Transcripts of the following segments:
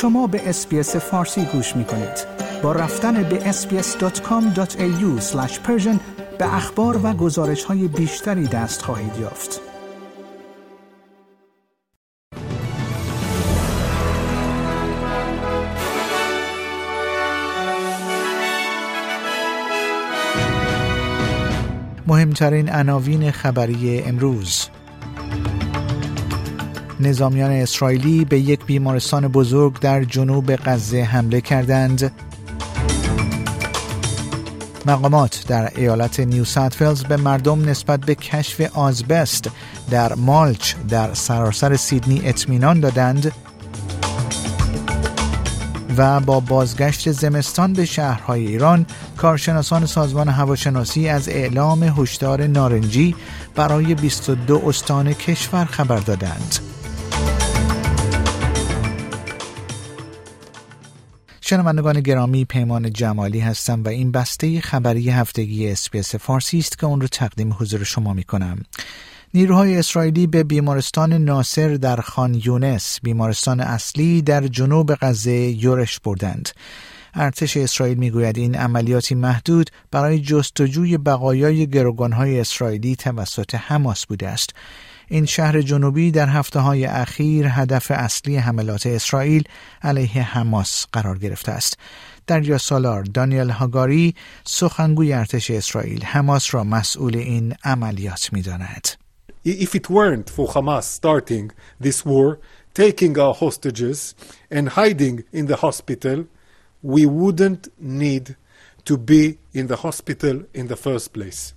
شما به اسپیس فارسی گوش می کنید. با رفتن به sbs.com.au به اخبار و گزارش های بیشتری دست خواهید یافت. مهمترین عناوین خبری امروز نظامیان اسرائیلی به یک بیمارستان بزرگ در جنوب غزه حمله کردند. مقامات در ایالت نیو ساوت به مردم نسبت به کشف آزبست در مالچ در سراسر سیدنی اطمینان دادند و با بازگشت زمستان به شهرهای ایران کارشناسان سازمان هواشناسی از اعلام هشدار نارنجی برای 22 استان کشور خبر دادند. شنوندگان گرامی پیمان جمالی هستم و این بسته خبری هفتگی اسپیس فارسی است که اون رو تقدیم حضور شما می کنم. نیروهای اسرائیلی به بیمارستان ناصر در خان یونس بیمارستان اصلی در جنوب غزه یورش بردند. ارتش اسرائیل می‌گوید این عملیاتی محدود برای جستجوی بقایای گروگانهای اسرائیلی توسط حماس بوده است. این شهر جنوبی در هفته های اخیر هدف اصلی حملات اسرائیل علیه حماس قرار گرفته است. دریا سالار دانیل هاگاری سخنگوی ارتش اسرائیل حماس را مسئول این عملیات می داند. If it weren't for Hamas starting this war, taking our hostages and hiding in the hospital, we wouldn't need to be in the hospital in the first place.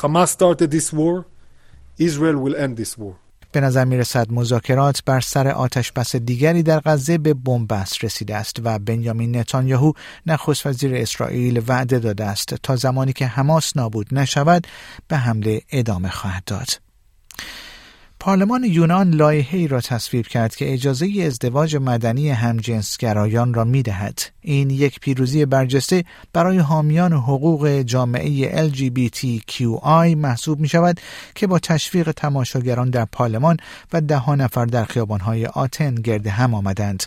Hamas started this war. Israel will end this war. به نظر می رسد مذاکرات بر سر آتش بس دیگری در غزه به بنبست رسیده است و بنیامین نتانیاهو نخست وزیر اسرائیل وعده داده است تا زمانی که حماس نابود نشود به حمله ادامه خواهد داد. پارلمان یونان لایحه‌ای را تصویب کرد که اجازه ازدواج مدنی همجنسگرایان را می‌دهد. این یک پیروزی برجسته برای حامیان حقوق جامعه LGBTQI محسوب می شود که با تشویق تماشاگران در پارلمان و ده نفر در خیابان‌های آتن گرد هم آمدند.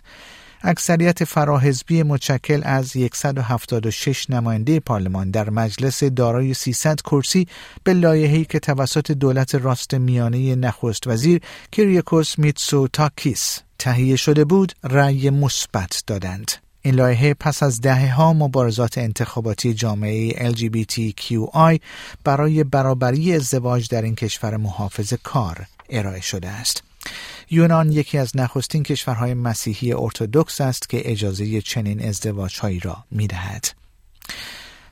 اکثریت فراحزبی متشکل از 176 نماینده پارلمان در مجلس دارای 300 کرسی به لایحه‌ای که توسط دولت راست میانه نخست وزیر کریاکوس میتسوتاکیس تهیه شده بود رأی مثبت دادند. این لایحه پس از دهه ها مبارزات انتخاباتی جامعه LGBTQI برای برابری ازدواج در این کشور محافظ کار ارائه شده است. یونان یکی از نخستین کشورهای مسیحی ارتودکس است که اجازه چنین ازدواجهایی را می دهد.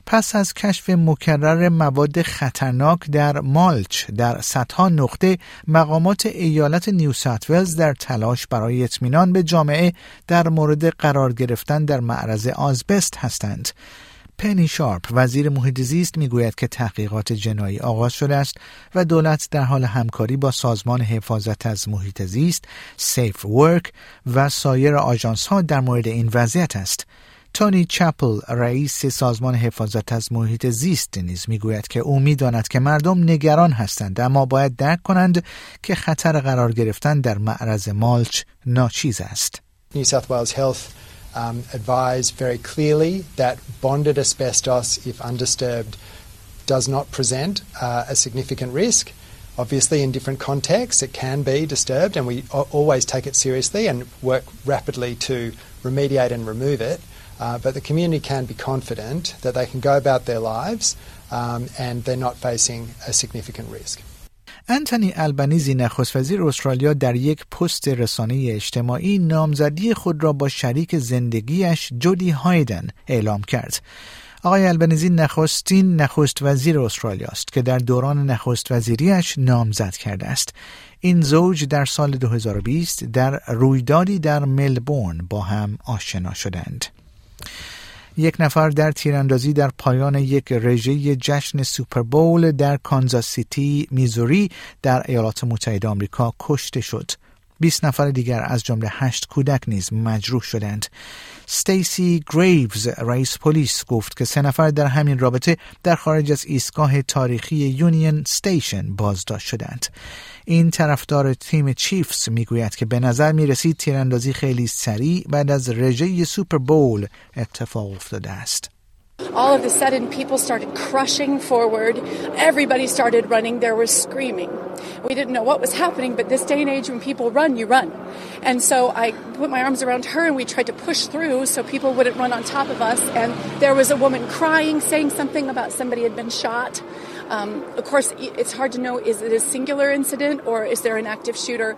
پس از کشف مکرر مواد خطرناک در مالچ در صدها نقطه مقامات ایالت نیو ولز در تلاش برای اطمینان به جامعه در مورد قرار گرفتن در معرض آزبست هستند پنی شارپ وزیر محیط زیست می‌گوید که تحقیقات جنایی آغاز شده است و دولت در حال همکاری با سازمان حفاظت از محیط زیست سیف ورک و سایر آژانس ها در مورد این وضعیت است تونی چپل رئیس سازمان حفاظت از محیط زیست نیز می‌گوید که او می‌داند که مردم نگران هستند اما باید درک کنند که خطر قرار گرفتن در معرض مالچ ناچیز است. New South Wales Health um, advise very clearly that bonded asbestos, if undisturbed, does not present uh, a significant risk. Obviously, in different contexts, it can be disturbed, and we always take it seriously and work rapidly to remediate and remove it. Uh, but the community can be confident that they can go about their lives um, and they're not facing a significant risk. انتونی البنیزی نخست وزیر استرالیا در یک پست رسانه اجتماعی نامزدی خود را با شریک زندگیش جودی هایدن اعلام کرد. آقای البنیزی نخستین نخست وزیر استرالیا است که در دوران نخست وزیریش نامزد کرده است. این زوج در سال 2020 در رویدادی در ملبورن با هم آشنا شدند. یک نفر در تیراندازی در پایان یک رژه جشن سوپر بول در کانزاس سیتی میزوری در ایالات متحده آمریکا کشته شد. 20 نفر دیگر از جمله 8 کودک نیز مجروح شدند. ستیسی گریوز رئیس پلیس گفت که سه نفر در همین رابطه در خارج از ایستگاه تاریخی یونین ستیشن بازداشت شدند. این طرفدار تیم چیفز می‌گوید که به نظر می رسید تیراندازی خیلی سریع بعد از رژه سوپر بول اتفاق افتاده است. All of a sudden, people started crushing forward. Everybody started running. There was screaming. We didn't know what was happening, but this day and age, when people run, you run. And so I put my arms around her and we tried to push through so people wouldn't run on top of us. And there was a woman crying, saying something about somebody had been shot. Um, of course, it's hard to know is it a singular incident or is there an active shooter?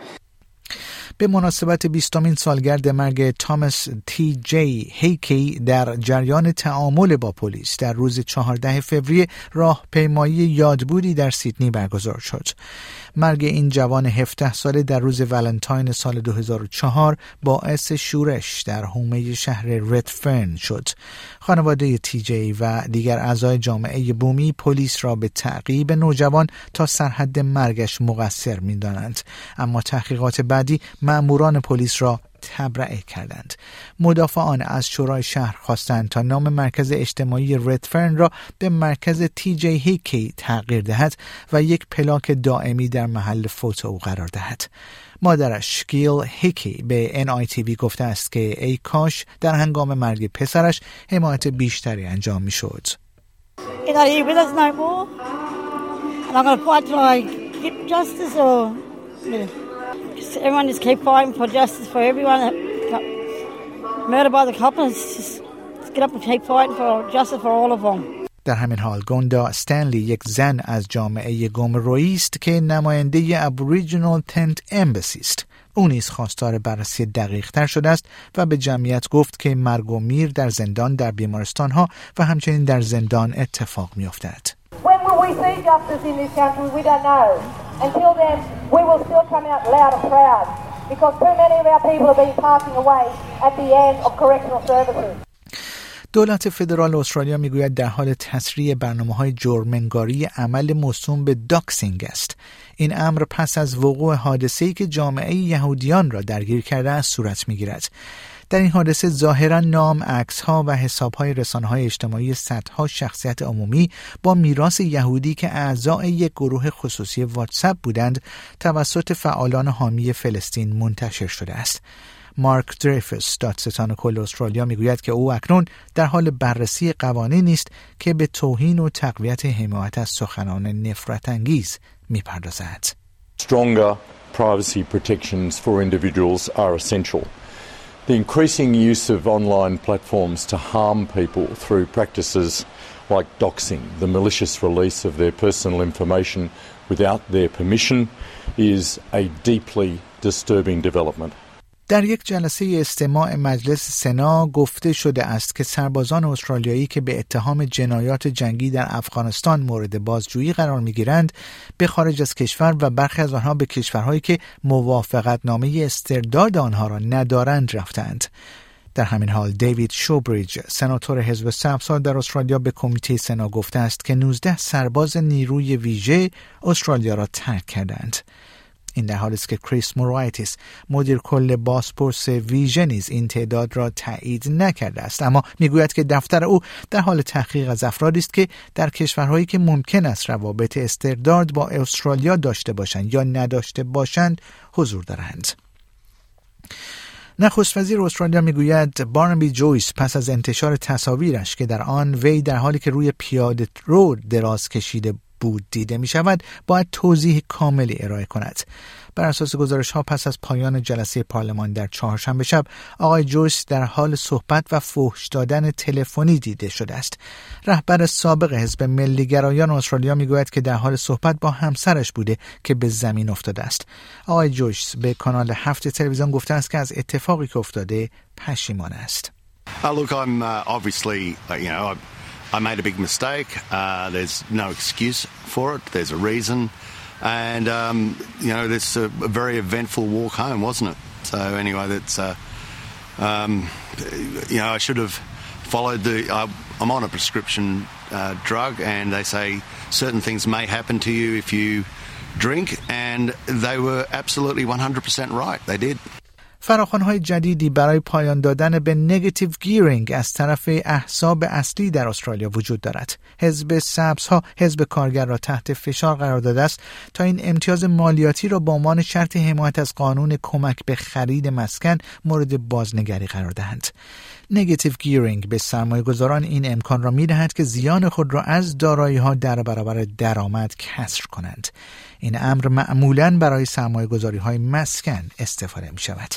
به مناسبت بیستمین سالگرد مرگ تامس تی جی هیکی در جریان تعامل با پلیس در روز 14 فوریه راهپیمایی یادبودی در سیدنی برگزار شد. مرگ این جوان 17 ساله در روز ولنتاین سال 2004 باعث شورش در حومه شهر ردفرن شد. خانواده تی جی و دیگر اعضای جامعه بومی پلیس را به تعقیب نوجوان تا سرحد مرگش مقصر می‌دانند اما تحقیقات بعدی مأموران پلیس را تبرئه کردند. مدافعان از شورای شهر خواستند تا نام مرکز اجتماعی ردفرن را به مرکز تی جی هیکی تغییر دهد و یک پلاک دائمی در محل فوت او قرار دهد. مادرش گیل هیکی به NITV گفته است که ای کاش در هنگام مرگ پسرش حمایت بیشتری انجام می شد. Everyone just keep fighting for justice for everyone that got murdered by the coppers. Just get up and keep fighting for justice for all of them. در همین حال گوندا استنلی یک زن از جامعه گومرویی است که نماینده ابوریجینال تنت امبسی است او نیز خواستار بررسی دقیق تر شده است و به جمعیت گفت که مرگ و میر در زندان در بیمارستان ها و همچنین در زندان اتفاق می افتد. When will we see justice in this country? We don't know. Until then, we will still come out loud and proud because too many of our people have been passing away at the end of correctional services. دولت فدرال استرالیا می‌گوید در حال تسریع برنامه های جرمنگاری عمل موسوم به داکسینگ است. این امر پس از وقوع حادثه‌ای که جامعه یهودیان را درگیر کرده است صورت می‌گیرد. در این حادثه ظاهرا نام، عکس ها و حساب های رسانه های اجتماعی صدها شخصیت عمومی با میراث یهودی که اعضای یک گروه خصوصی واتساپ بودند توسط فعالان حامی فلسطین منتشر شده است. مارک دریفس دادستان کل استرالیا می‌گوید که او اکنون در حال بررسی قوانینی است که به توهین و تقویت حمایت از سخنان نفرت انگیز می‌پردازد. Stronger privacy protections for individuals are essential. The increasing use of online platforms to harm people through practices like doxing, the malicious release of their personal information without their permission, is a deeply disturbing development. در یک جلسه استماع مجلس سنا گفته شده است که سربازان استرالیایی که به اتهام جنایات جنگی در افغانستان مورد بازجویی قرار می‌گیرند به خارج از کشور و برخی از آنها به کشورهایی که موافقت نامه استرداد آنها را ندارند رفتند. در همین حال دیوید شوبریج سناتور حزب سبزها در استرالیا به کمیته سنا گفته است که 19 سرباز نیروی ویژه استرالیا را ترک کردند. این در حالی است که کریس مورایتیس مدیر کل بازپرس ویژه نیز این تعداد را تایید نکرده است. اما می‌گوید که دفتر او در حال تحقیق از افرادی است که در کشورهایی که ممکن است روابط استرداد با استرالیا داشته باشند یا نداشته باشند حضور دارند. نخست وزیر استرالیا می‌گوید بارنبی جویس پس از انتشار تصاویرش که در آن وی در حالی که روی پیاده رو دراز کشیده بود دیده می شود باید توضیح کاملی ارائه کند. بر اساس گزارش ها پس از پایان جلسه پارلمان در چهارشنبه شب آقای جویس در حال صحبت و فحش دادن تلفنی دیده شده است. رهبر سابق حزب ملیگرایان استرالیا می‌گوید که در حال صحبت با همسرش بوده که به زمین افتاده است. آقای جویس به کانال هفت تلویزیون گفته است که از اتفاقی که افتاده پشیمان است. Uh, look, I'm uh, obviously, uh, you know, I made a big mistake. Uh, there's no excuse for it. There's a reason. And, um, you know, this a, a very eventful walk home, wasn't it? So, anyway, that's, uh, um, you know, I should have followed the. I, I'm on a prescription uh, drug, and they say certain things may happen to you if you drink, and they were absolutely 100% right. They did. فراخوانهای جدیدی برای پایان دادن به نگتیو گیرینگ از طرف احزاب اصلی در استرالیا وجود دارد. حزب ها حزب کارگر را تحت فشار قرار داده است تا این امتیاز مالیاتی را به عنوان شرط حمایت از قانون کمک به خرید مسکن مورد بازنگری قرار دهند. نگتیو گیرینگ به سرمایه گذاران این امکان را می دهد که زیان خود را از دارایی ها در برابر درآمد کسر کنند. این امر معمولا برای سرمایه گذاری های مسکن استفاده می شود.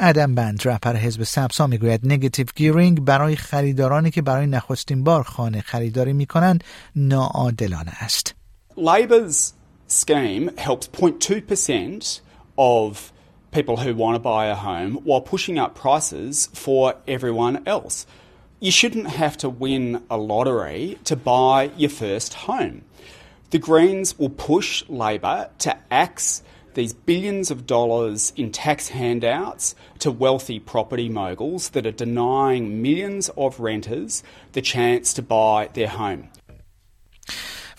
ادم بند رپر حزب سبسا می گوید نگتیو گیرینگ برای خریدارانی که برای نخستین بار خانه خریداری می کنند ناعادلانه است. Labor's scheme helps 0.2% of people who want to buy a home while pushing up prices for everyone else. You shouldn't have to win a lottery to buy your first home. The Greens will push Labor to axe these billions of dollars in tax handouts to wealthy property moguls that are denying millions of renters the chance to buy their home.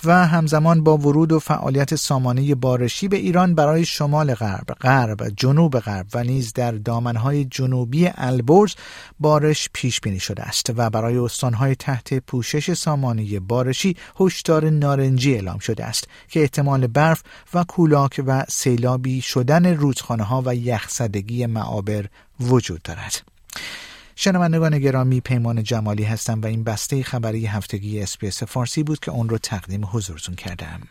و همزمان با ورود و فعالیت سامانه بارشی به ایران برای شمال غرب، غرب، جنوب غرب و نیز در دامنهای جنوبی البرز بارش پیش بینی شده است و برای استانهای تحت پوشش سامانه بارشی هشدار نارنجی اعلام شده است که احتمال برف و کولاک و سیلابی شدن رودخانه ها و یخزدگی معابر وجود دارد. شنوندگان گرامی پیمان جمالی هستم و این بسته خبری هفتگی اسپیس فارسی بود که اون رو تقدیم حضورتون کردم.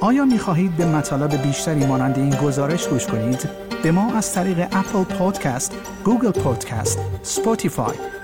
آیا می خواهید به مطالب بیشتری مانند این گزارش گوش کنید؟ به ما از طریق اپل پادکست، گوگل پادکست، سپوتیفای